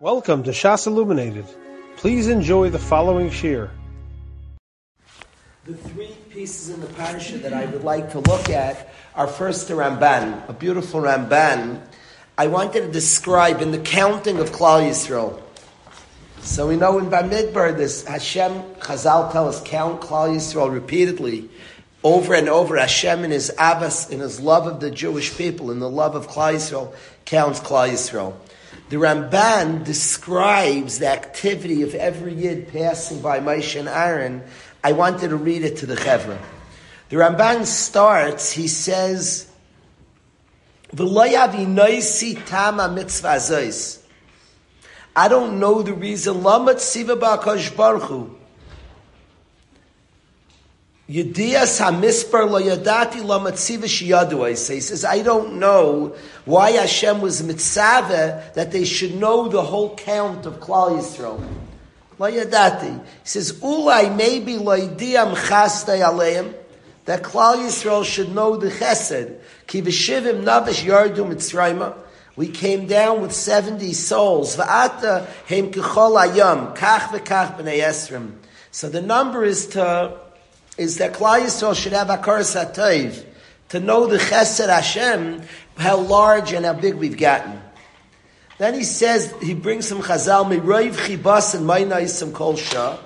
Welcome to Shas Illuminated. Please enjoy the following shir. The three pieces in the parasha that I would like to look at are first the Ramban, a beautiful Ramban. I wanted to describe in the counting of Klal Yisrael. So we know in Bamidbar, this Hashem, Chazal tell us, count Klal Yisrael repeatedly, over and over. Hashem in His avas, in His love of the Jewish people, in the love of Klal Yisrael, counts Klal Yisrael. The Ramban describes the activity of every Yid passing by Moshe and Aaron. I wanted to read it to the Chevra. The Ramban starts, he says, tama mitzvah I don't know the reason. Lamat siva ba'akash baruch Yedias hamisper lo yadati lo matziva shiyadu. He says, I don't know why Hashem was mitzvah that they should know the whole count of Klal Yisrael. Lo yadati. He says, ulai maybe lo yidiyam chastei aleim that Klal Yisrael should know the chesed. Ki v'shivim navish yardu mitzrayma. We came down with 70 souls. Va'ata heim kechol ayam. Kach v'kach b'nei esrim. So the number is to is that Klal Yisrael should have Akar Satayv, to know the Chesed Hashem, how large and how big we've gotten. Then he says, he brings some Chazal, Miroiv Chibas and Mayna some Kol Shah.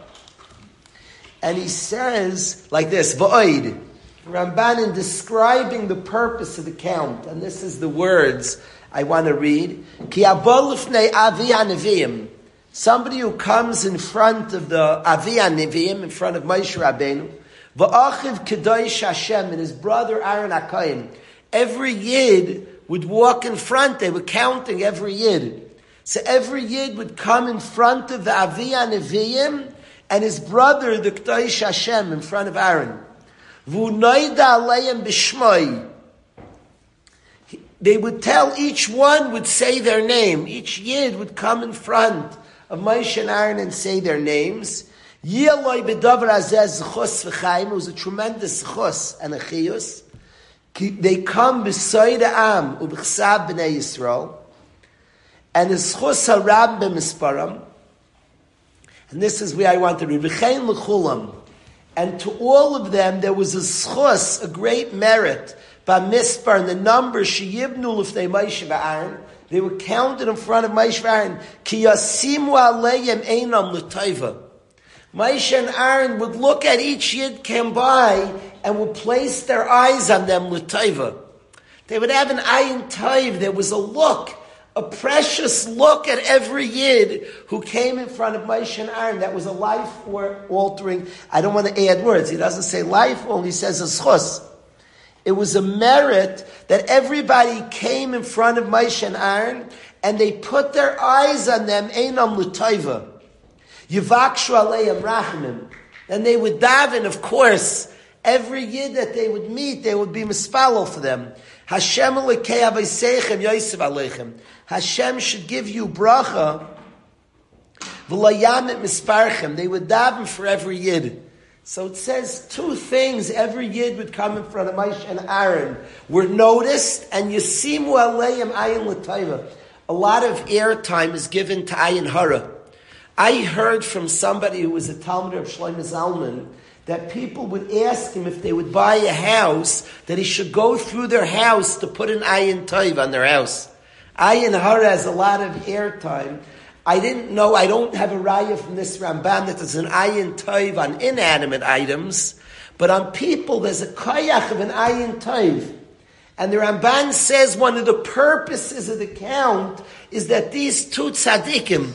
And he says, like this, V'oid, Ramban in describing the purpose of the count, and this is the words I want to read. Ki avi Somebody who comes in front of the Avi Nevi'im, in front of Moshe Rabbeinu, Va'achiv Kedosh Hashem and his brother Aaron Akayim. Every Yid would walk in front, they were counting every Yid. So every Yid would come in front of the Aviyah Nevi'im and his brother, the Kedosh Hashem, in front of Aaron. V'unaida Aleim B'shmoi. They would tell, each one would say their name. Each Yid would come in front of Moshe and Aaron and say their names. Yeloi bedavar azez chus v'chaim. It was a tremendous chus and a chiyus. They come the am ubechsav b'nei Yisrael, and his chus harab b'misparam. And this is where I want to read. V'chein l'chulam. And to all of them, there was a schus, a great merit, by mispar, and the number, sheyibnu l'fnei Moshe v'Aaron, they were counted in front of Moshe v'Aaron, ki yasimu aleim einam l'taiva. Moshe and Aaron would look at each Yid came by and would place their eyes on them l'taiva. They would have an ayin taiv. There was a look, a precious look at every Yid who came in front of Moshe and Aaron. That was a life altering. I don't want to add words. He doesn't say life only, says a schus. It was a merit that everybody came in front of Moshe and Aaron and they put their eyes on them, einam l'taiva. Yivakshu aleim rachmim. And they would daven, of course, every year that they would meet, they would be mispalel for them. Hashem yosef aleichem. Hashem should give you bracha. V'layamit misparchem. They would daven for every yid. So it says two things. Every yid would come in front of Moshe and Aaron were noticed, and Yasimu aleim ayin l'tayva. A lot of airtime is given to ayin hara. I heard from somebody who was a Talmud of Shlomo Zalman that people would ask him if they would buy a house, that he should go through their house to put an ayin toiv on their house. Ayin hara has a lot of airtime. I didn't know, I don't have a raya from this Ramban that there's an ayin toiv on inanimate items, but on people there's a koyach of an ayin toiv. And the Ramban says one of the purposes of the count is that these two tzaddikim,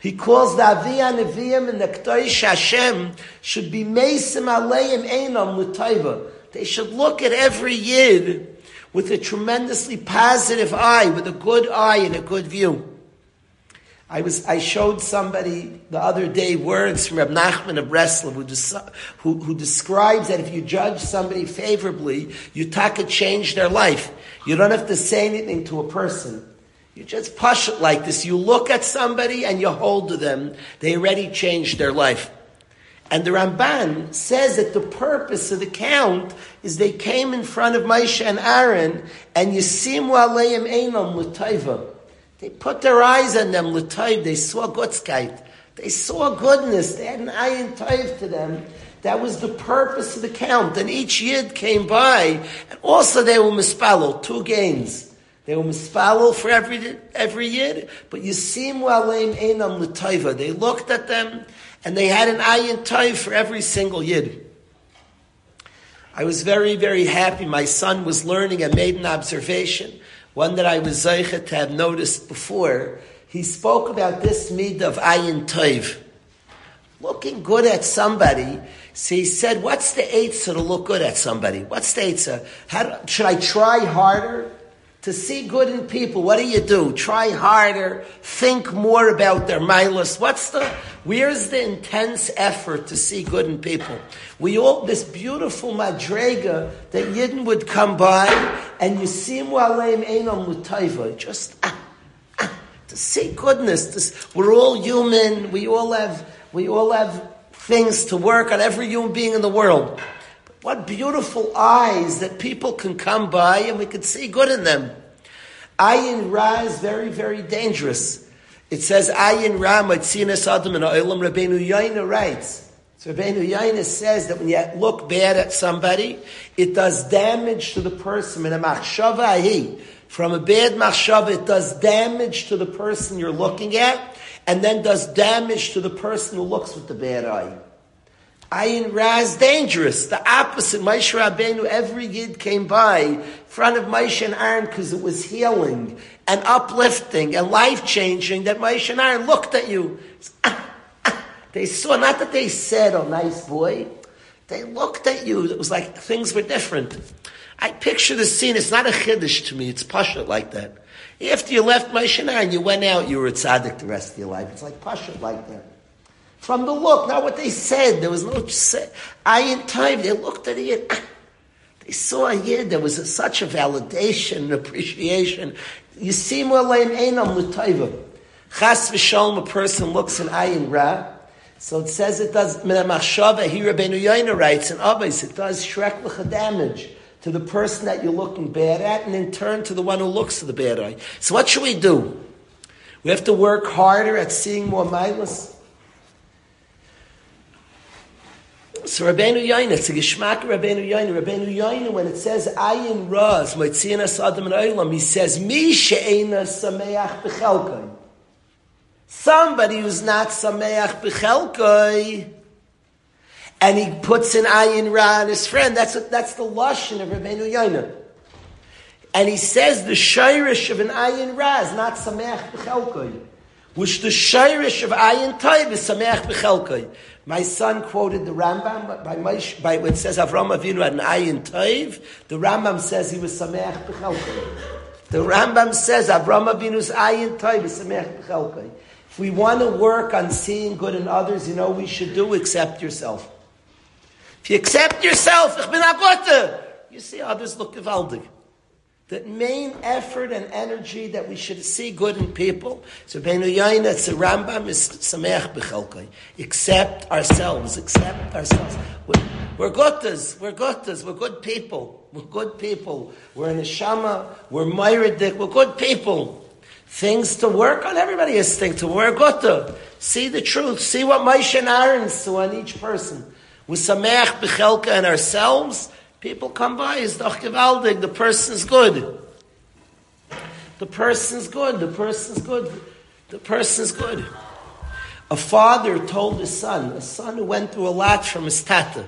he calls the Aviyah Nevi'im and the Ktoish Hashem should be Mesim Aleim Einam L'Taiva. They should look at every Yid with a tremendously positive eye, with a good eye and a good view. I was I showed somebody the other day words from Reb Nachman of Breslov who, des- who, who, describes that if you judge somebody favorably, you taka change their life. You don't have to say anything to a person. You just push it like this. You look at somebody and you hold to them. They already changed their life. And the Ramban says that the purpose of the count is they came in front of Moshe and Aaron and Yisimu Aleim Einam L'Taiva. They put their eyes on them, l'tayv. They saw gutzkeit. They saw goodness. They had an eye ayin tayv to them. That was the purpose of the count. And each yid came by, and also they were mispalel, two gains. They were mispalel for every every yid, but you seem waleim einam l'tayva. They looked at them, and they had an ayin tayv for every single yid. I was very, very happy. My son was learning and made an observation, one that I was zeichet to have noticed before. He spoke about this mid of ayin tayv. Looking good at somebody. So he said, what's the eitzah to look good at somebody? What's the eitzah? How should I try harder? To see good in people, what do you do? Try harder, think more about their mindless. What's the, where's the intense effort to see good in people? We all, this beautiful madrega that Yidden would come by and you see waleim einam lutaiva, just, ah, ah, to see goodness. This, we're all human, we all have, we all have things to work on every human being in the world. What beautiful eyes that people can come by and we can see good in them. Ayin Ra is very, very dangerous. It says Ayin Ra Maitzinas Adam and Olam Rabbeinu Yaina writes. So Rabbeinu Yaina says that when you look bad at somebody, it does damage to the person. In a machshava from a bad machshava, it does damage to the person you're looking at, and then does damage to the person who looks with the bad eye. Ayin Ra is dangerous. The opposite. Moshe Rabbeinu, every yid came by in front of Moshe and Aaron because it was healing and uplifting and life changing. That Moshe and Aaron looked at you. They saw not that they said, "Oh, nice boy." They looked at you. It was like things were different. I picture the scene. It's not a chiddush to me. It's pasha like that. After you left Moshe and Aaron, you went out. You were a tzaddik the rest of your life. It's like pasha like that. From the look, not what they said. There was no I in time. They looked at it. Ah, they saw yid. There was a, such a validation and appreciation. You see more like einam l'tayva. Chas v'shalom, a person looks in ayin ra. So it says it does, min machshava, here Rabbeinu Yoina writes, and Abbas, it does shrek l'cha damage to the person that you're looking bad at, and in turn to the one who looks to the bad eye. So what should we do? We have to work harder at seeing more mindless. So Rabbeinu Yoina, it's a geschmack of Rabbeinu Yoina. Rabbeinu when it says Ayin Raz, Moitzinas Adam and Olam, he says, Mi she'ena sameach b'chelkoi. Somebody who's not sameach b'chelkoi, and he puts an Ayin Ra on his friend, that's, a, that's the Lashon of Rabbeinu Yoina. And he says the shirish of an Ayin Ra is not sameach b'chelkoi. Which the shirish of Ayin Taiv is sameach b'chelkoi. My son quoted the Rambam by, my, by when it says Avram Avinu had an ayin toiv. The Rambam says he was sameach b'chelkei. The Rambam says Avram Avinu's ayin toiv is sameach b'chelkei. If we want to work on seeing good in others, you know we should do accept yourself. If you accept yourself, ich bin You see others look gewaltig the main effort and energy that we should see good in people. So Beinu Yain, it's a Rambam, is Sameach B'chelkai. Accept ourselves, accept ourselves. We're, we're guttas, we're guttas, we're good people. We're good people. We're in a shama, we're myridic, we're good people. Things to work on, everybody has things to work. Gutta. See the truth, see what Moshe and saw in each person. With Sameach B'chelka and ourselves, People come by, is doch gewaldig, the person's good. The person's good, the person's good, the person's good. A father told his son, a son who went through a lot from his tata.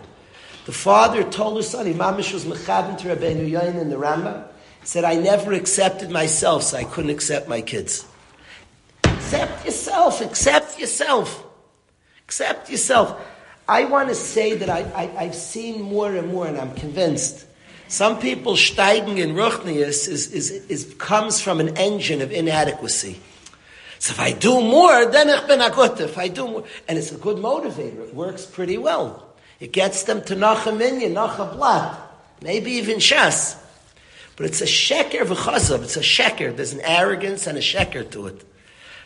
The father told his son, Imamish was mechabin to Rabbeinu Yain in the Rambam, said, I never accepted myself, so I couldn't accept my kids. Accept yourself, accept yourself. Accept yourself. I want to say that I, I, have seen more and more, and I'm convinced. Some people steigen in Ruchnius is, is, is, comes from an engine of inadequacy. So if I do more, then ich bin a gut. If I do more, and it's a good motivator. It works pretty well. It gets them to Nacha Minyan, Nacha Blat, maybe even Shas. But it's a sheker v'chazav. It's a sheker. There's an arrogance and a sheker to it.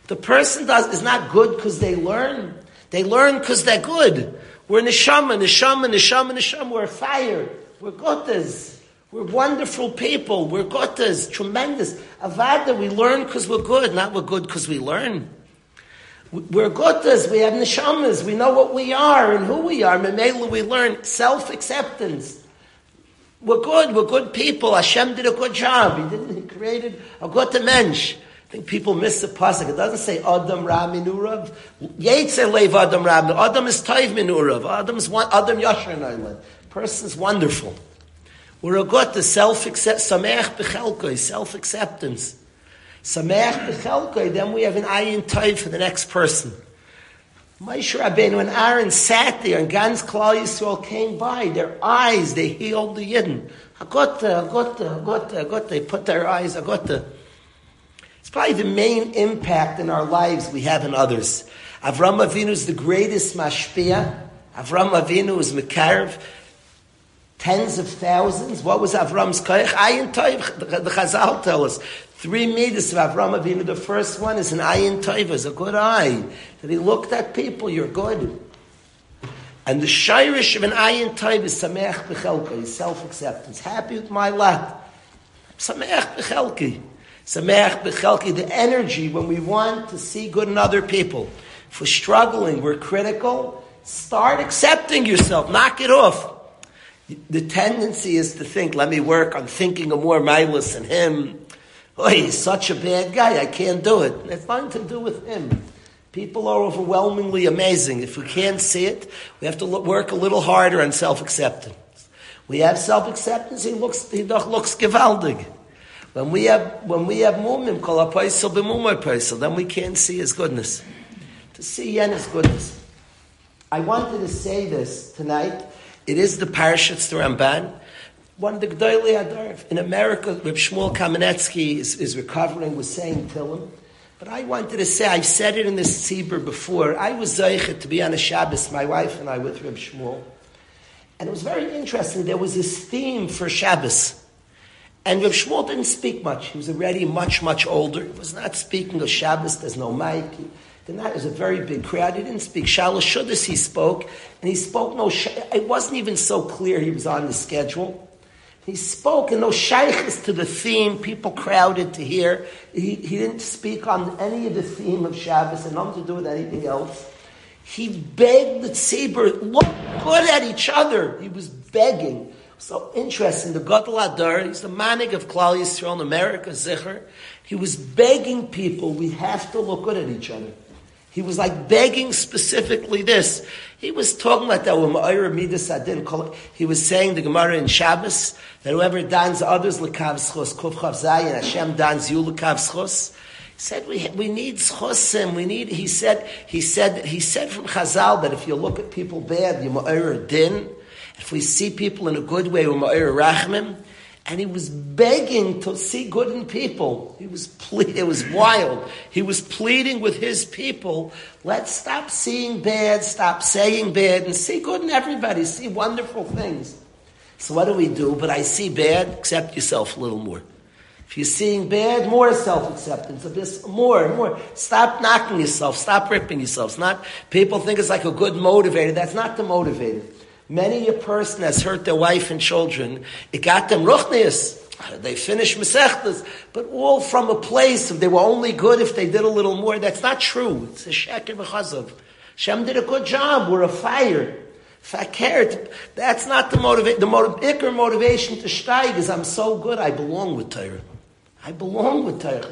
The person does is not good because they learn. They learn because they're good. We're neshama, neshama, neshama, neshama. We're fire. We're gotas. We're wonderful people. We're gotas, tremendous. Avada, we learn because we're good, not we're good because we learn. We're gotas, we have neshamas, we know what we are and who we are. Memela, we learn self-acceptance. We're good, we're good people. Hashem did a good job. He didn't, he created a good mensch. Think people miss the pasuk. It doesn't say Adam Ra Minurav. Yetzer Lev Adam Ra Adam is Taiv Minurav. Adam is one, Adam Yashar Person's wonderful. We're a good to self-accept, Sameach Bechelkoi, self-acceptance. Sameach Bechelkoi, then we have an ayin Taiv for the next person. Moshe Rabbeinu and Aaron sat there and Gans Klal Yisrael came by. Their eyes, they healed the Yidden. Agota, agota, agota, agota. They put their eyes, agota. It's probably the main impact in our lives we have in others. Avram Avinu is the greatest mashpia. Avram Avinu is Mekarv. Tens of thousands. What was Avram's koyach? Ayin Toiv. The Chazal tell us. Three meters of Avram Avinu. The first one is an ayin Toiv, is a good eye. That he looked at people, you're good. And the shirish of an ayin Toiv is Sameach Bechelka, self-acceptance. Happy with my lot. Sameach Bechelki. Sameach Bechelki, the energy when we want to see good in other people. If we're struggling, we're critical, start accepting yourself. Knock it off. The tendency is to think, let me work on thinking of more mindless than him. Oh, he's such a bad guy, I can't do it. It's nothing to do with him. People are overwhelmingly amazing. If we can't see it, we have to look, work a little harder on self-acceptance. We have self-acceptance, he looks, he looks gewaldig. When we have, when we have mumim, kol ha-paisel b'mumay then we can't see his goodness. To see yen his goodness. I wanted to say this tonight. It is the Parashat the Ramban. One of the G'dayli Adarv. In America, Reb Shmuel Kamenetsky is, is recovering, was saying Tillim. But I wanted to say, I said it in this Tzibur before. I was Zeichet to be on a Shabbos, my wife and I, with Reb Shmuel. And it was very interesting. There was this theme for Shabbos. And Reb Shmuel didn't speak much. He was already much, much older. He was not speaking of Shabbos. There's no mic. Then that was a very big crowd. He didn't speak Shalosh Shuddis, he spoke. And he spoke no, it wasn't even so clear he was on the schedule. He spoke and no shaykhs to the theme. People crowded to hear. He, he didn't speak on any of the theme of Shabbos and nothing to do with anything else. He begged the tzibur, look good at each other. He was begging. So interesting. The Gadol Adar, he's the manik of Klal Yisrael in America, Zicher. He was begging people, we have to look good at each other. He was like begging specifically this. He was talking about that. He was saying the Gemara in Shabbos that whoever dons others lekav schos kuf chav zayin Hashem dons you lekav schos. He said we we need schosim. We need. He said he said he said from Chazal that if you look at people bad, you ma'ir din. If we see people in a good way, and he was begging to see good in people. He was ple- it was wild. He was pleading with his people, let's stop seeing bad, stop saying bad, and see good in everybody, see wonderful things. So what do we do? But I see bad, accept yourself a little more. If you're seeing bad, more self-acceptance, a bit more, more. Stop knocking yourself, stop ripping yourself. not, people think it's like a good motivator. That's not the motivator. Many a person has hurt their wife and children. It got them ruchnias. They finished mesechtas, but all from a place of they were only good if they did a little more. That's not true. It's a sheker v'chazav. Shem did a good job. We're a fire. Fakert. That's not the motivation. The motiv- motivation to steig is I'm so good. I belong with Torah. I belong with Torah.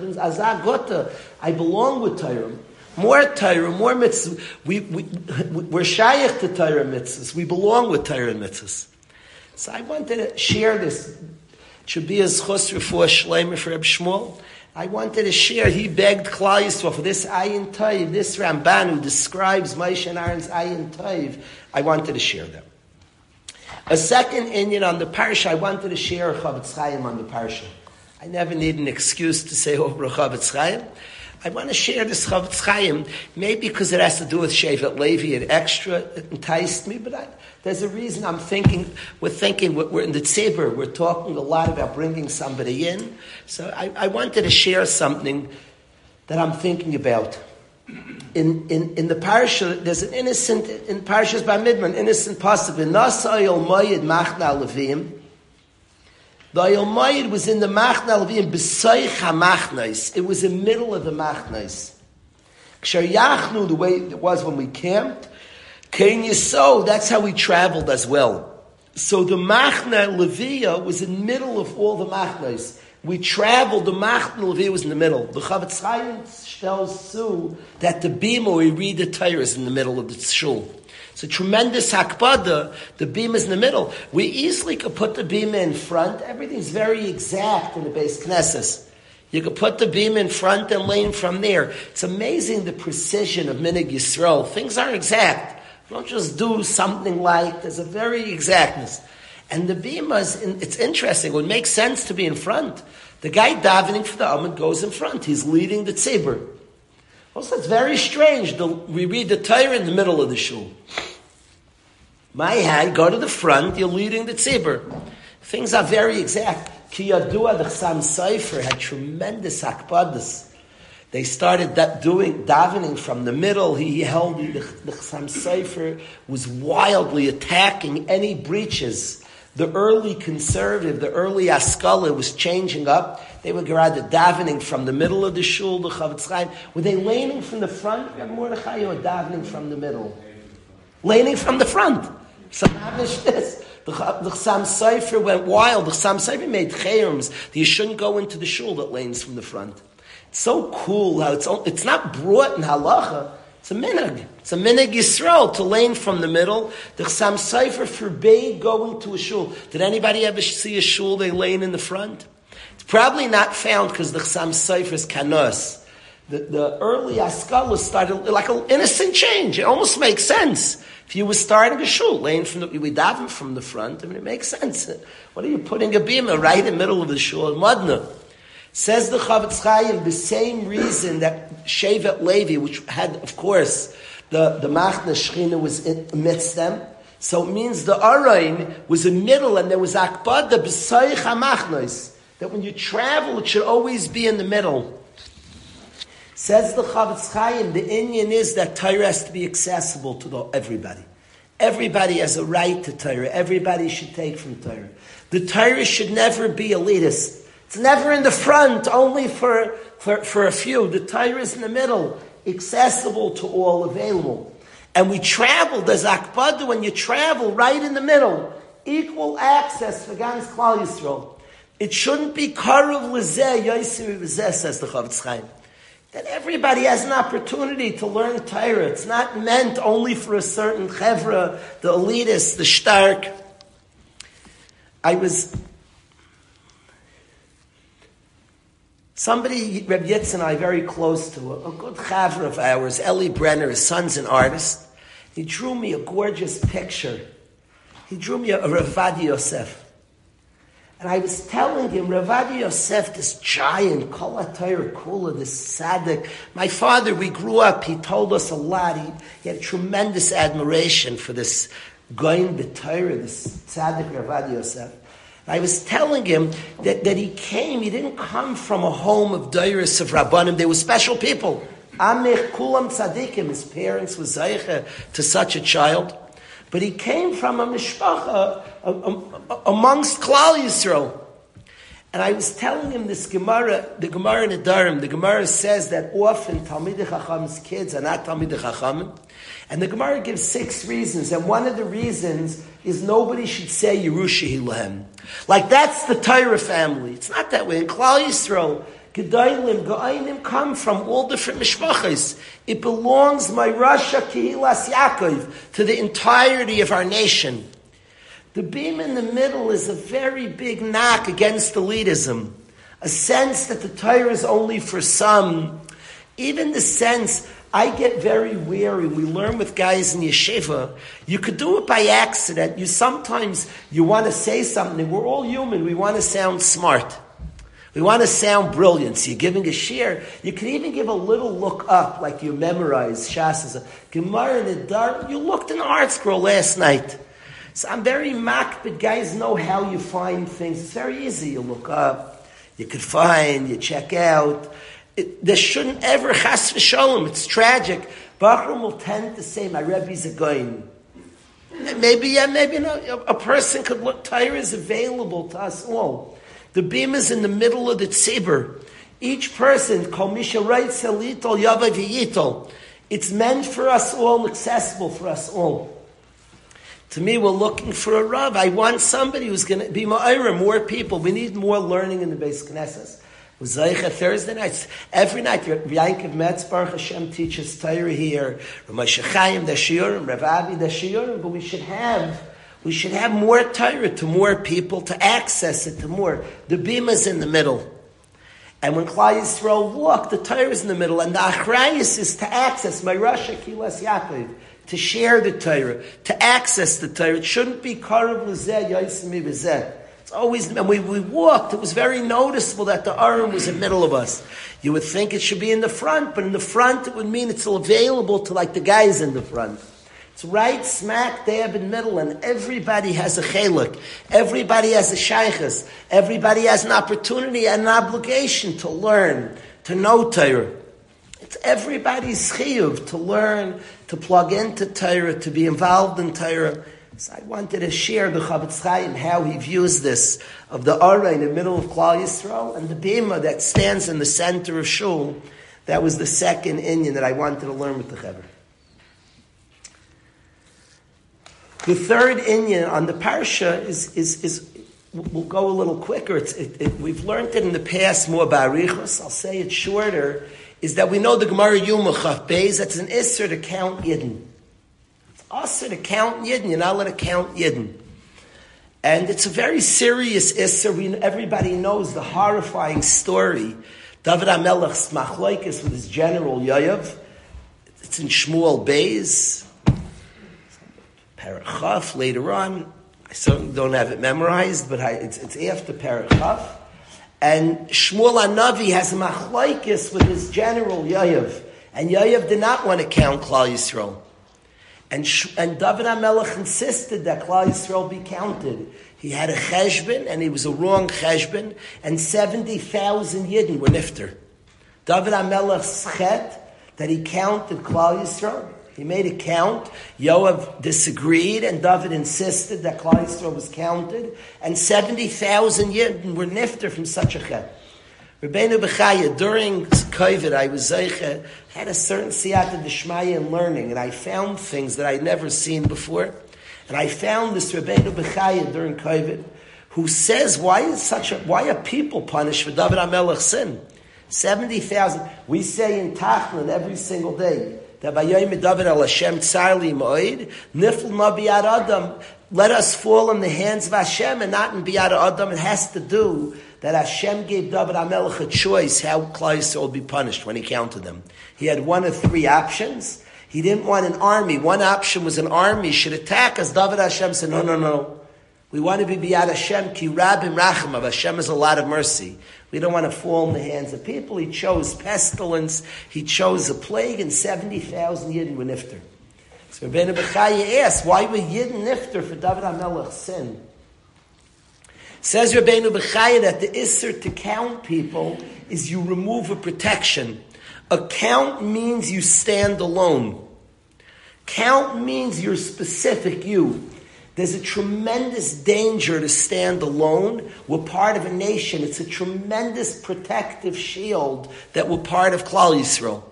I belong with Torah. More Torah, more mitzvahs. We, we, we're shaykh to Torah mitzvahs. We belong with Torah mitzvahs. So I wanted to share this. Should be as chos for shleimer for Reb Shmuel. I wanted to share, he begged Klal Yisrael for this ayin toiv, this Ramban who describes Moshe and Aaron's ayin toiv. I wanted to share them. A second Indian on the parsha, I wanted to share Chofetz Chaim on the parsha. I never need an excuse to say oh, over Chofetz Chaim. I want to share this Chofetz Chaim, maybe because it has to do with Shevet Levi, it extra it enticed me, but I, there's a reason I'm thinking, we're thinking, we're in the Tzibur, we're talking a lot about bringing somebody in. So I, I wanted to share something that I'm thinking about. In, in, in the parasha, there's an innocent, in parashas Bamidbar, an innocent possible, Nasayel Moyed Machna Levim, The Ayilmayid was in the Machna Levim, B'soich HaMachnais. It was in the middle of the Machnais. Ksher Yachnu, the way it was when we camped, Ken Yisod, that's how we traveled as well. So the Machna Levia was in the middle of all the Machnais. We traveled, the Machna Levia was in the middle. The Chofetz Chaim tells Sue that the Bima, we read the Torah, is in the middle of the shul. It's a tremendous hakbada. The beam is in the middle. We easily could put the beam in front. Everything's very exact in the base Knesset. You could put the beam in front and lean from there. It's amazing the precision of Minig Yisrael. Things are exact. Don't just do something like, there's a very exactness. And the beam is, it's interesting. It would make sense to be in front. The guy davening for the Amud goes in front. He's leading the tzibur. Also, it's very strange. The, we read the Torah in the middle of the shul. My hand, go to the front, you're leading the tzibur. Things are very exact. Ki Yadua, the Chassam Sofer, had tremendous akbadas. They started that doing davening from the middle. He held the, the Chassam Sofer was wildly attacking any breaches. The early conservative, the early Askala was changing up. They were rather davening from the middle of the shul, the Chofetz Chaim. Were they laning from the front? Mordechai or davening from the middle? Laning from the front. So this. The, the Chassam went wild. The Chassam Sofer made chayums that you shouldn't go into the shul that lanes from the front. It's so cool how it's, it's not brought in halacha. It's a minig. It's a minig Yisrael to lane from the middle. The Chassam Sofer forbade going to a shul. Did anybody ever see a shul they lane in the front? Probably not found because the Chassam Sofer is kanos. The, the early Askalah started like an innocent change. It almost makes sense. If you were starting a shul, laying from the, we daven from the front, I mean, it makes sense. What are you putting a bima right in the middle of the shul? Madna. Says the Chofetz Chaim, the same reason that Shevet Levi, which had, of course, the, the Machna Shechina was in, amidst them, so it means the Arain was in the middle and there was Akbad, the B'sayich HaMachnos, that when you travel, it should always be in the middle. Says the Chofetz Chaim, the Indian is that Torah has to be accessible to the, everybody. Everybody has a right to Torah. Everybody should take from Torah. The Torah should never be elitist. It's never in the front, only for, for, for a few. The Torah is in the middle, accessible to all, available. And we travel, as Akbadu, when you travel right in the middle, equal access for Gans Klal Yisrael. It shouldn't be Karuv Lezeh, Yosef says the Chofetz Chaim that everybody has an opportunity to learn Torah. It's not meant only for a certain chevra, the elitist, the stark. I was somebody, Reb Yitz and I, very close to a, good chavra of ours, Eli Brenner. His son's an artist. He drew me a gorgeous picture. He drew me a, a Ravadi Yosef. And I was telling him, Ravadi Yosef, this giant, Kol Kula, this tzaddik. My father, we grew up, he told us a lot. He, he had tremendous admiration for this Goin B'Torah, this tzaddik Ravadi Yosef. I was telling him that, that he came, he didn't come from a home of Dairis of Rabbanim. They were special people. Amich Kulam Tzaddikim, his parents were Zaycha to such a child. But he came from a mishpacha amongst Klal Yisrael. And I was telling him this Gemara, the Gemara in Adarim, the Gemara says that often Talmidei Chacham's kids are not Talmidei Chachamim. And the Gemara gives six reasons, and one of the reasons is nobody should say Yerusha Hilahem. Like that's the Torah family. It's not that way. In Klal Yisrael, Gedolim, Goinim come from all different mishpachas. It belongs, my Rasha Kehilas Yaakov, to the entirety of our nation. The beam in the middle is a very big knock against elitism. A sense that the Torah is only for some. Even the sense, I get very weary. We learn with guys in yeshiva. You could do it by accident. You sometimes, you want to say something. We're all human. We want to sound smart. We want to sound brilliant. So you're giving a share. You can even give a little look up, like you memorize Shas as a Gemara dark. You looked in the ArtScroll last night. So I'm very mocked, but guys know how you find things. It's very easy. You look up, you could find, you check out. It, there shouldn't ever chas v'sholem. It's tragic. Bachram will tend to say, my Rebbe's a goin. Maybe, yeah, maybe not. A person could look, Torah is available to us all. The beam is in the middle of the tzibur. Each person, kol misha writes elitol yavav It's meant for us all, accessible for us all. To me, we're looking for a Rav. I want somebody who's going to be ma'ira, more people. We need more learning in the base Knesset. Zeicha Thursday nights. Every night, Yankov Metz Baruch Hashem teaches Torah here. Ramesh Chaim the Shiurim, Rav Avi the Shiurim. But we should have, we should have more Torah to more people to access it to more. The Bima's in the middle. And when Klal Yisrael walk, the Torah is in the middle, and the Achrayus is to access my Rasha Kilas Yaakov, to share the Torah, to access the Torah. It shouldn't be Karav Lezeh Yaisimi. It's always, and we, we walked, it was very noticeable that the Aron was in the middle of us. You would think it should be in the front, but in the front it would mean it's available to like the guys in the front. It's right smack dab in the middle, and everybody has a chelik. Everybody has a shaykhs. Everybody has an opportunity and an obligation to learn, to know Torah. It's everybody's chiyuv to learn, to plug into Torah, to be involved in Torah. So I wanted to share the Chofetz Chaim how he views this of the Ara in the middle of Klal Yisrael and the Bima that stands in the center of Shul. That was the second Indian that I wanted to learn with the Chaver. The third Indian on the parsha is, is, is we'll go a little quicker. It, it, we've learned it in the past more by Arichos. I'll say it shorter. Is that we know the Gemara Yumachaf Beis, that's an Isser to count Yidden. It's Isser to count Yidden. You're not allowed to count Yidden. And it's a very serious Isser. We, everybody knows the horrifying story. David HaMelech's Machloikis with his general Yoav. It's in Shmuel Beis. Parachaf later on. I certainly don't have it memorized, but I, it's, it's after Parachaf. And Shmuel Anavi has a machlaikis with his general Yayav. And Yayav did not want to count Klal Yisrael. And, and David HaMelech insisted that Klal Yisrael be counted. He had a cheshbon, and he was a wrong cheshbon, and 70,000 Yidden were nifter. David HaMelech's chet, that he counted Klal Yisrael, he made a count. Yoav disagreed, and David insisted that Klal was counted, and 70,000 Yidden were nifter from such a chet. Rabbeinu Bechaya, during COVID, I was Zeicha, had a certain siyata d'shmaya in learning, and I found things that I'd never seen before. And I found this Rabbeinu Bechaya during COVID, who says, why is such a, why are people punished for David HaMelech's sin? 70,000. We say in Tachlin every single day, that by Yom al Hashem tzarli moed, nifl ma biyad Adam, let us fall in the hands of Hashem and not in biyad Adam. It has to do that Hashem gave David HaMelech a choice how Klai will be punished when he counted them. He had one of three options. He didn't want an army. One option was an army should attack us. David Hashem said, no, no, no. We want to be biyad Hashem, ki rabim racham of Hashem is a lot of mercy. We don't want to fall in the hands of people. He chose pestilence. He chose a plague, and 70,000 Yidden were nifter. So Rabbeinu Bechaya asked, why were Yidden nifter for David HaMelech's sin? Says Rabbeinu Bechaya that the Isser to count people is you remove a protection. A count means you stand alone. Count means you're specific, you. There's a tremendous danger to stand alone. We're part of a nation. It's a tremendous protective shield that we're part of Klal Yisrael.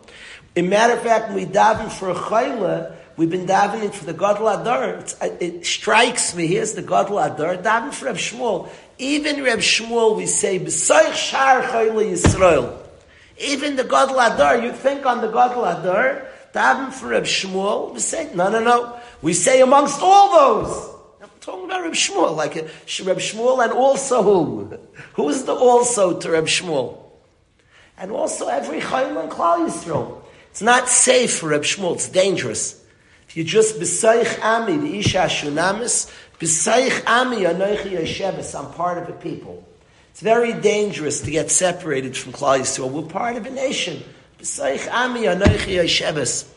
In matter of fact, when we daven for a chayla, we've been davening for the Gadol Adar. It's, uh, it strikes me, here's the Gadol Adar, daven for Reb Shmuel. Even Reb Shmuel, we say, B'sayich shar chayla Yisrael. Even the Gadol Adar, you think on the Gadol Adar, daven for Reb Shmuel, we say, no, no, no. We say amongst all those. I'm talking about Reb Shmuel, like uh, a, Reb Shmuel and also who? Who's the also to Reb Shmuel? And also every Chayim and Klal Yisrael. It's not safe for Reb Shmuel, it's dangerous. If you just besaych ami, the isha shunamis, besaych ami anoichi yesheves, I'm part of a people. It's very dangerous to get separated from Klal Yisrael. We're part of a nation. Besaych ami anoichi yesheves.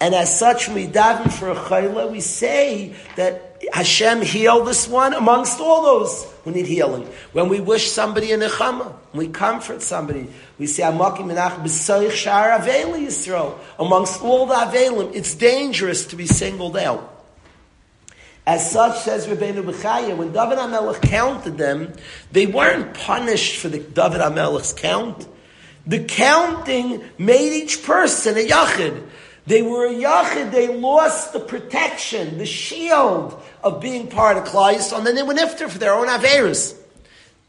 And as such, we daven for a chayla, we say that Hashem healed this one amongst all those who need healing. When we wish somebody a nechama, when we comfort somebody, we say Amakim Menach B'Soich Shar Aveli Yisrael. Amongst all the Avelim, it's dangerous to be singled out. As such, says Rabbeinu Bechaya, when David HaMelech counted them, they weren't punished for the David HaMelech's count. The counting made each person a yachid. They were a yachid, they lost the protection, the shield of being part of Klal and then they went nifter for their own Averis.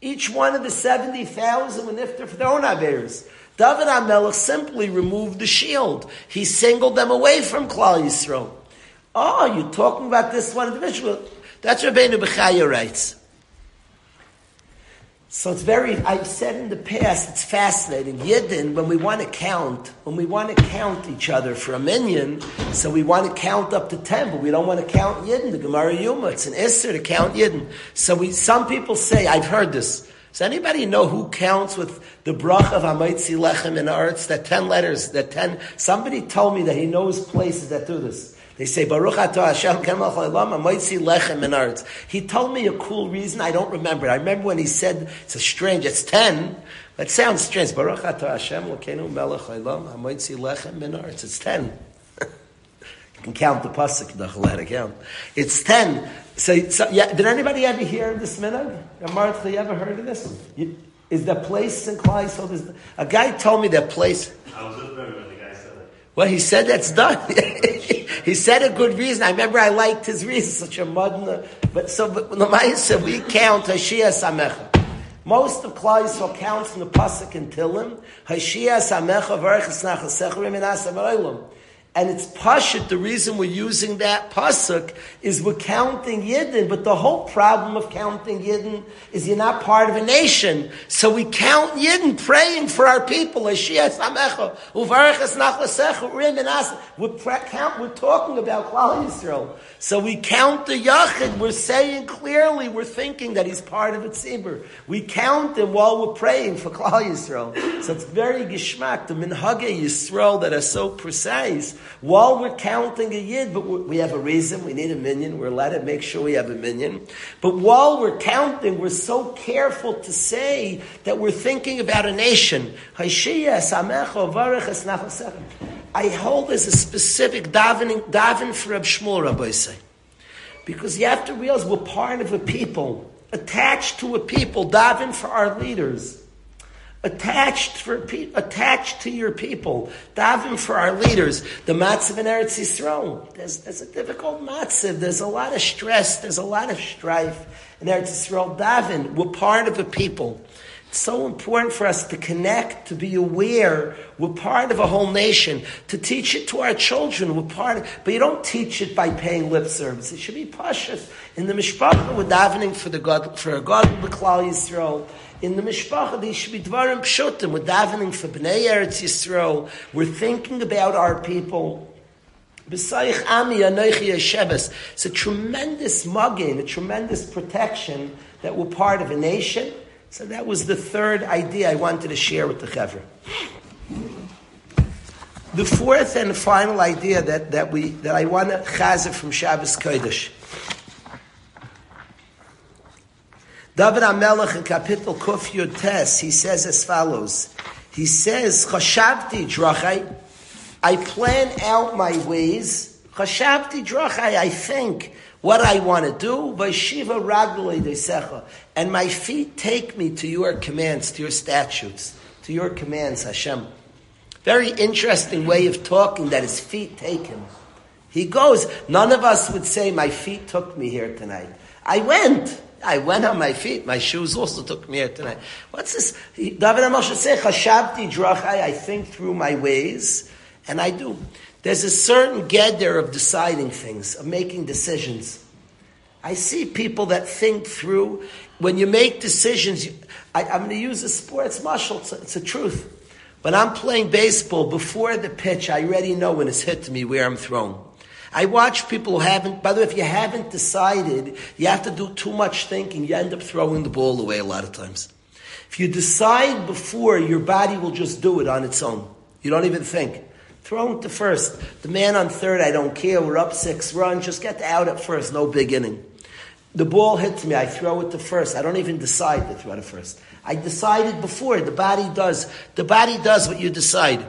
Each one of the 70,000 were nifter for their own Averis. David HaMelech simply removed the shield. He singled them away from Klal Yisrael. Oh, you're talking about this one individual. That's Rabbeinu Bechaya writes. So it's very, I've said in the past, it's fascinating. Yidden, when we want to count, when we want to count each other for a minyan, so we want to count up to 10, but we don't want to count Yidden. The Gemara Yuma, it's an Isser to count Yidden. So we, some people say, I've heard this. Does anybody know who counts with the brach of Hamaitzi Lechem in Arts? That 10 letters, that 10, somebody told me that he knows places that do this. They say, Baruch atah Hashem kemal amoitzi lechem menards. He told me a cool reason, I don't remember. it. I remember when he said, it's a strange, it's ten, it sounds strange. Baruch atah Hashem lokenu melech haolam amoitzi lechem menards. It's ten. you can count the pasuk, the chalad count. It's ten. So, so, yeah, did anybody ever hear of this minhag? Martha, you ever heard of this? You, is there place in Klai? So a guy told me that place. I was just when the guy said it. Well, he said that's done. he said a good reason. I remember I liked his reason, such a modern. But so, but said we count Hashia Samecha. Most of Klal Yisrael counts in the pasuk in Tilim. Hashia Samecha Nachasecha Riminasa V'Olam. And it's pashut, the reason we're using that pasuk is we're counting Yidden, but the whole problem of counting Yidden is you're not part of a nation. So we count Yidden praying for our people. We're, count, we're talking about Klal Yisrael. So we count the Yachid, we're saying clearly, we're thinking that he's part of a tzibur. We count him while we're praying for Klal Yisrael. So it's very gishmak, the minhage Yisrael that are so precise while we're counting a yid, but we have a reason, we need a minyan, we're allowed to make sure we have a minyan. But while we're counting, we're so careful to say that we're thinking about a nation. I hold there's a specific davening, daven for Reb Shmuel, Rabbi. Because you have to realize we're part of a people, attached to a people, daven for our leaders attached for attached to your people, daven for our leaders. The matzav in Eretz Yisrael, there's, there's a difficult matzav. There's a lot of stress. There's a lot of strife in Eretz Yisrael. Daven, we're part of a people. It's so important for us to connect, to be aware. We're part of a whole nation. To teach it to our children, we're part of. But you don't teach it by paying lip service. It should be pashas. In the mishpacha, we're davening for the God, for a God, B'klal Yisrael in the mishpacha, these should be dvarim pshutim. We're davening for bnei Eretz Yisrael. We're thinking about our people. It's a tremendous mugging, a tremendous protection that we're part of a nation. So that was the third idea I wanted to share with the Chevra. The fourth and final idea that, that, we, that I want to chazer from Shabbos Kodesh David HaMelech in Kapitel Kuf Yud Tes, he says as follows. He says, Chashavti drachai, I plan out my ways. Chashavti drachai, I think what I want to do. Vaishiva ragloi desecha. And my feet take me to your commands, to your statutes, to your commands, Hashem. Very interesting way of talking that his feet take him. He goes, none of us would say, my feet took me here tonight. I went. I went on my feet. My shoes also took me here tonight. What's this? David HaMelech say, Chashabti drachai, I think through my ways, and I do. There's a certain gather of deciding things, of making decisions. I see people that think through. When you make decisions, I, am going to use a sports muscle. It's, it's a truth. When I'm playing baseball, before the pitch, I already know when it's hit to me where I'm thrown. I watch people who haven't, by the way, if you haven't decided, you have to do too much thinking, you end up throwing the ball away a lot of times. If you decide before, your body will just do it on its own. You don't even think. Throw to first. The man on third, I don't care. We're up six runs. Just get out at first. No big inning. The ball hits me. I throw it to first. I don't even decide to throw it to first. I decided before. The body does. The body does what you decide.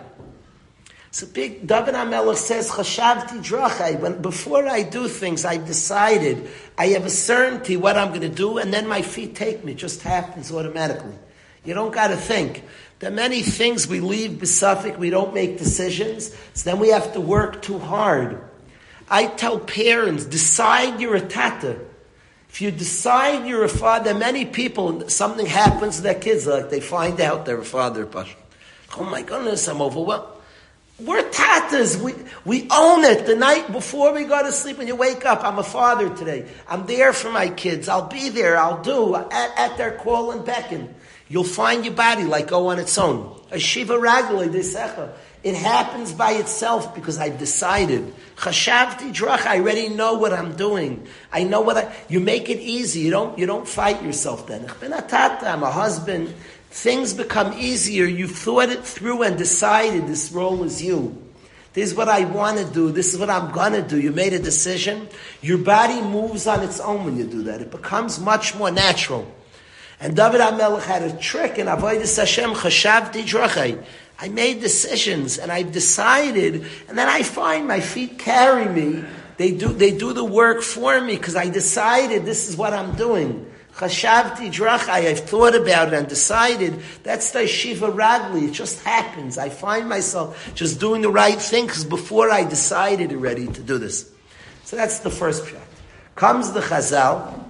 So big, David HaMelech says, Chashavti drachai, when, before I do things, I decided, I have a certainty what I'm going to do, and then my feet take me. It just happens automatically. You don't got to think. There are many things we leave besuffic, we don't make decisions, so then we have to work too hard. I tell parents, decide you're a tata. If you decide you're a father, many people, something happens to their kids, like they find out they're a father. Oh my goodness, I'm overwhelmed. We're tatas. We, we own it. The night before we go to sleep, when you wake up, I'm a father today. I'm there for my kids. I'll be there. I'll do at, at their call and beckon. You'll find your body like go on its own. A shiva ragli desecha. It happens by itself because I've decided. Chashavti drach. I already know what I'm doing. I know what I. You make it easy. You don't. You don't fight yourself. Then I'm a husband. Things become easier. You've thought it through and decided this role is you. This is what I want to do. This is what I'm going to do. You made a decision. Your body moves on its own when you do that. It becomes much more natural. And David HaMelech had a trick in Avodah Hashem, Chashavti Drachai. I made decisions and I've decided, and then I find my feet carry me. They do, they do the work for me because I decided this is what I'm doing. Chashavti drachai, I've thought about it and decided that's the Shiva Ragli. It just happens. I find myself just doing the right thing because before I decided already to do this. So that's the first pshat. Comes the Chazal,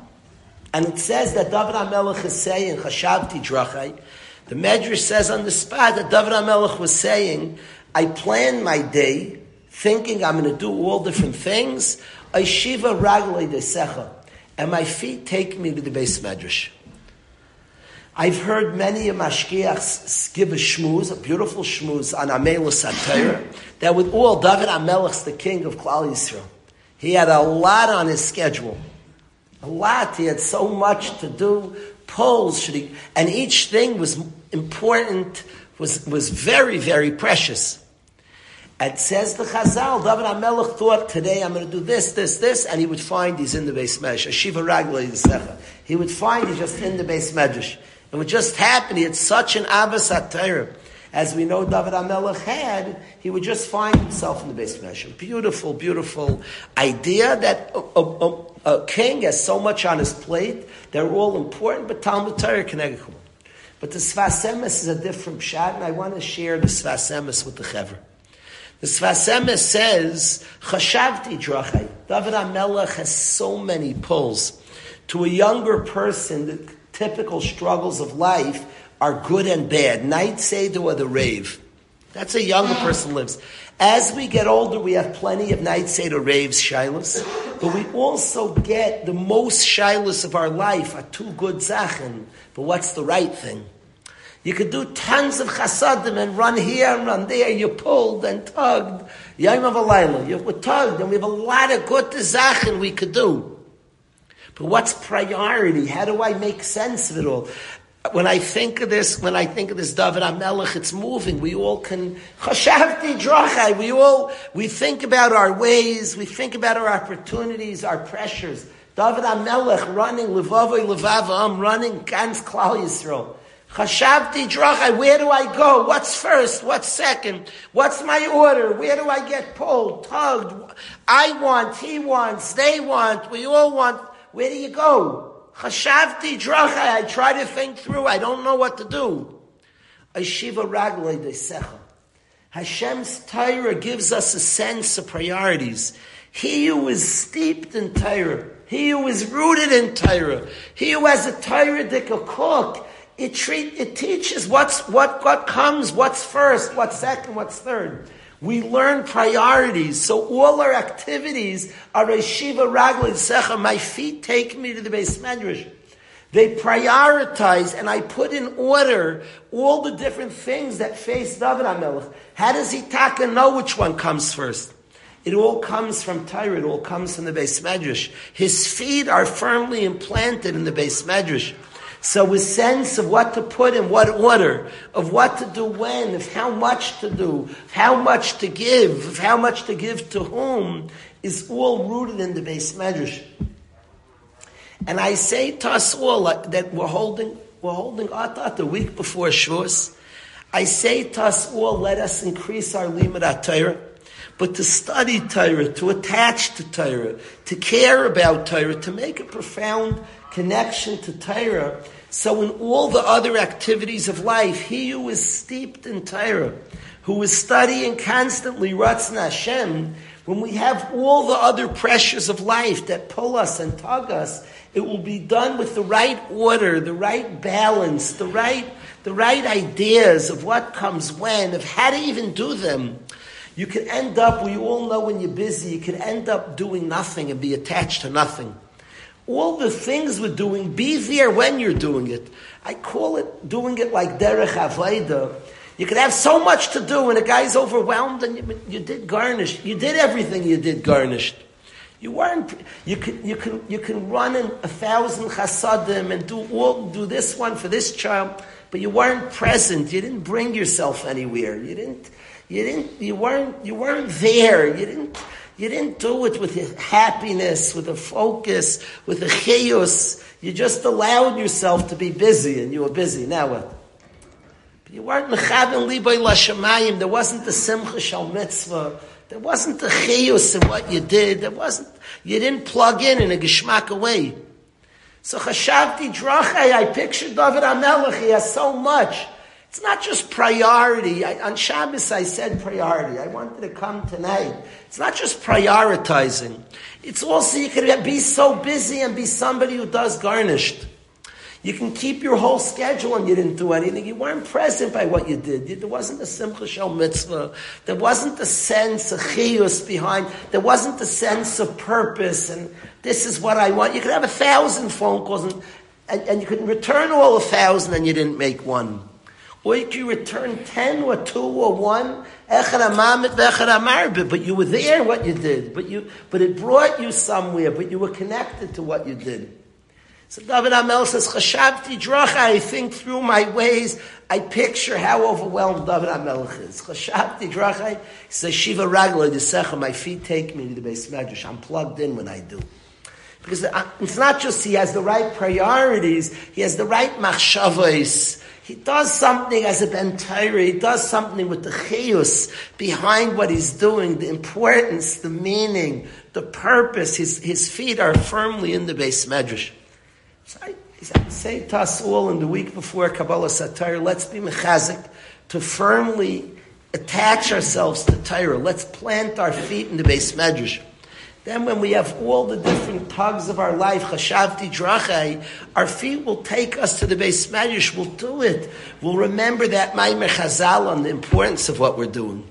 and it says that David HaMelech is saying, Chashavti drachai. The Medrash says on the spot that David HaMelech was saying, I plan my day thinking I'm going to do all different things. Shiva Ragli Desecha and my feet take me to the beis medrash. I've heard many of mashkiachs give a shmooze, a beautiful shmooze on Amela Satira, that with all David Amelech's the king of Klal Yisrael. He had a lot on his schedule. A lot. He had so much to do. Polls and each thing was important, was, was very, very precious. It says the Chazal, David HaMelech thought, today I'm going to do this, this, this, and he would find he's in the beis medrash. Shiva Ragla Yisecha. He would find he's just in the beis medrash. It would just happen, he had such an Ahavas HaTorah. As we know David HaMelech had, he would just find himself in the beis medrash. Beautiful, beautiful idea that a, a, a, king has so much on his plate. They're all important, but Talmud Torah connected. But the Sfas Emes is a different shot, and I want to share the Sfas Emes with the Chevra. The Sfas Emes says, Chashavti drachai. David HaMelech has so many pulls. To a younger person, the typical struggles of life are good and bad. Night Seder or the rave. That's a younger person lives. As we get older, we have plenty of night Seder raves, shilas. But we also get the most shilas of our life are two good zachen. But what's the right thing? You could do tons of chasadim and run here and run there. You're pulled and tugged. Yom of you were tugged, and we have a lot of good zachen we could do. But what's priority? How do I make sense of it all? When I think of this, when I think of this David Amelech, it's moving. We all can chashavti drachai. We all we think about our ways. We think about our opportunities, our pressures. David Amelech running levavoi levava. I'm running ganz Klal Yisrael. Chashavti drachai, where do I go? What's first? What's second? What's my order? Where do I get pulled, tugged? I want, he wants, they want, we all want. Where do you go? Chashavti drachai, I try to think through, I don't know what to do. Ashiva raglei desecha. Hashem's Torah gives us a sense of priorities. He who is steeped in Torah, he who is rooted in Torah, he who has a Torah that cook, it, treat, it teaches what's, what, what comes, what's first, what's second, what's third. We learn priorities. So all our activities are a Shiva Ragli Secha. My feet take me to the beis medrash. They prioritize and I put in order all the different things that face David HaMelech. How does he taka know which one comes first? It all comes from Torah. It all comes from the beis medrash. His feet are firmly implanted in the beis medrash. So a sense of what to put in what order, of what to do when, of how much to do, how much to give, of how much to give to whom, is all rooted in the beis medrash. And I say to us all that we're holding, we're holding Atat the week before Shavuos. I say to us all, let us increase our limit at Torah, but to study Torah, to attach to Torah, to care about Torah, to make a profound connection to Torah. So in all the other activities of life, he who is steeped in Torah, who is studying constantly Ratzon Hashem, when we have all the other pressures of life that pull us and tug us, it will be done with the right order, the right balance, the right, the right ideas of what comes when, of how to even do them. You can end up, we all know when you're busy, you can end up doing nothing and be attached to nothing. All the things we're doing, be there when you're doing it. I call it doing it like derech avodah. You could have so much to do and a guy's overwhelmed and you, you did garnished. You did everything you did garnished. You weren't. You can. You can. You can run in a thousand chasadim and do all. Do this one for this child, but you weren't present. You didn't bring yourself anywhere. You didn't. You didn't. You weren't. You weren't there. You didn't. You didn't do it with happiness, with a focus, with a chiyus. You just allowed yourself to be busy, and you were busy. Now what? You weren't mechavin libay lashamayim. There wasn't the simcha shal mitzvah. There wasn't the chiyus in what you did. There wasn't, you didn't plug in in a geschmack way. So chashavti drachai, I pictured David HaMelech, he has so much. It's not just priority. I, on Shabbos I said priority. I wanted to come tonight. It's not just prioritizing. It's also you can be so busy and be somebody who does garnished. You can keep your whole schedule and you didn't do anything. You weren't present by what you did. There wasn't a simcha shel mitzvah. There wasn't the sense of chiyus behind. There wasn't the sense of purpose and this is what I want. You could have a thousand phone calls and, and, and you could return all a thousand and you didn't make one. Or you return ten or two or one. But you were there what you did. But you but it brought you somewhere, but you were connected to what you did. So David Amel says, Chashavti dracha, I think through my ways, I picture how overwhelmed David Amel is. Chashavti dracha, he says, Shiva Ragla Yisecha, my feet take me to the beis medrash. I'm plugged in when I do. Because uh, it's not just he has the right priorities, he has the right machshavos. He does something as a ben he does something with the chiyus behind what he's doing, the importance, the meaning, the purpose. His, his feet are firmly in the beis medrash. So I say to us all in the week before Kabbalah Satir, let's be mechazik to firmly attach ourselves to Torah. Let's plant our feet in the beis medrash. Then when we have all the different tugs of our life, chashavti drachai, our feet will take us to the beis medrash. We'll do it. We'll remember that Maimer Chazal on the importance of what we're doing.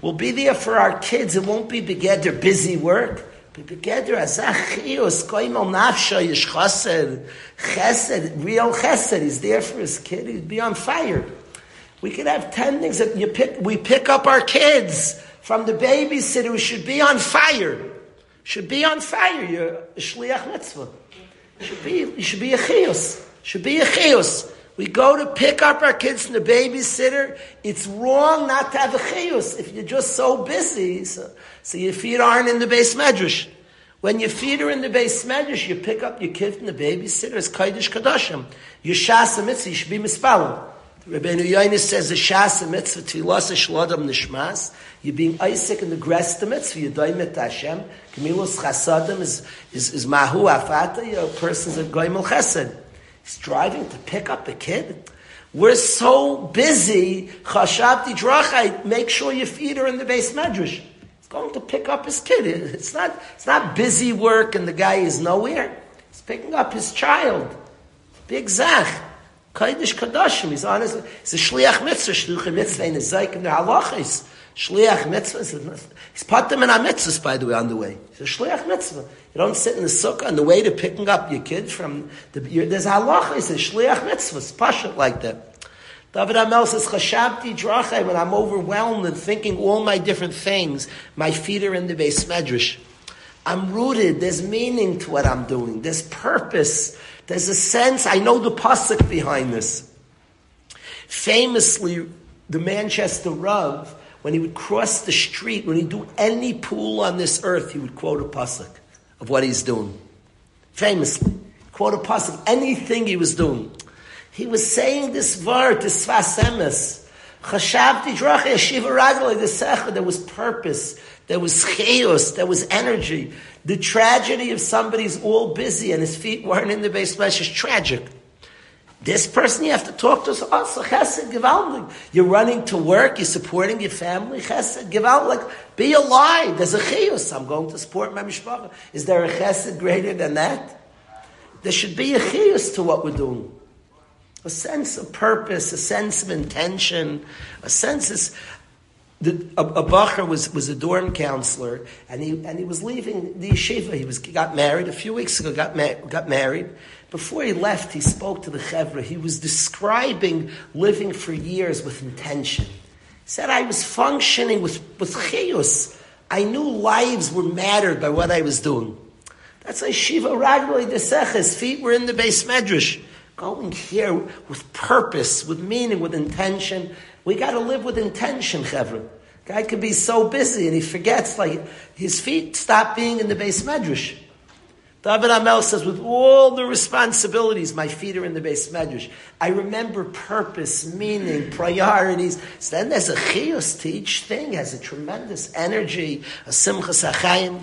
We'll be there for our kids. It won't be begeder busy work. Be begeder azachios koimel nafsha yish chesed, chesed, real chesed. He's there for his kid. He'd be on fire. We could have ten things that you pick. We pick up our kids from the babysitter who should be on fire. Should be on fire. You're a shliach mitzvah. Should be. You should be a chios. Should be a chios. We go to pick up our kids from the babysitter. It's wrong not to have a chiyus if you're just so busy. So, so your feet aren't in the beis medrash. When your feet are in the beis medrash, you pick up your kid from the babysitter. It's kaidish kadashim. Your shas mitzvah, you should be mispalim. Rabbeinu Yonis says the shas mitzvah tfilas shlodam nishmas. You're being Isaac in the gresta mitzvah. You're doing it Hashem. Gemilus chasadim is, is, is mahu afata. You're a person's a goymel chesed. He's driving to pick up a kid. We're so busy. Chashabti drachai. Make sure your feet are in the beis medrash. He's going to pick up his kid. It's not. It's not busy work, and the guy is nowhere. He's picking up his child. Big zach. Kaidish kadashim. He's on his. He's a shliach mitzvah. Shliach mitzvah in his zayk in the halachis. Shliach mitzvah. He's patim in mitzvahs, by the way, on the way. He's a shliach mitzvah. You don't sit in the sukkah on the way to picking up your kid from the. There's halacha. He says shliach mitzvah. It's pashut like that. David Amel says, Chashabti drachai, when I'm overwhelmed and thinking all my different things, my feet are in the beis medrash. I'm rooted. There's meaning to what I'm doing. There's purpose. There's a sense. I know the pasuk behind this. Famously, the Manchester Rav when he would cross the street, when he'd do any pool on this earth, he would quote a pasuk of what he's doing. Famously. Quote a pasuk, anything he was doing. He was saying this word, ragli desecha. There was purpose. There was chiyus. There was energy. The tragedy of somebody's all busy and his feet weren't in the base is tragic. This person you have to talk to is also oh, chesed gewaldig. You're running to work, you're supporting your family, chesed gewaldig. Like, be alive. There's a chiyus. I'm going to support my mishpacha. Is there a chesed greater than that? There should be a chiyus to what we're doing. A sense of purpose, a sense of intention, a sense of... The, a, a bacher was, was a dorm counselor, and he, and he was leaving the yeshiva. He was, got married a few weeks ago, got, ma- got married, before he left, he spoke to the Chevra. He was describing living for years with intention. He said, I was functioning with, with chiyus. I knew lives were mattered by what I was doing. That's why Shiva Ragloi his feet were in the beis medrash. Going here with purpose, with meaning, with intention. We got to live with intention, Chevra. Guy could be so busy and he forgets, like, his feet stop being in the beis medrash. David Amel says, with all the responsibilities, my feet are in the beis medrash. I remember purpose, meaning, priorities. So then there's a chiyus to each thing, has a tremendous energy, a simchas achayim.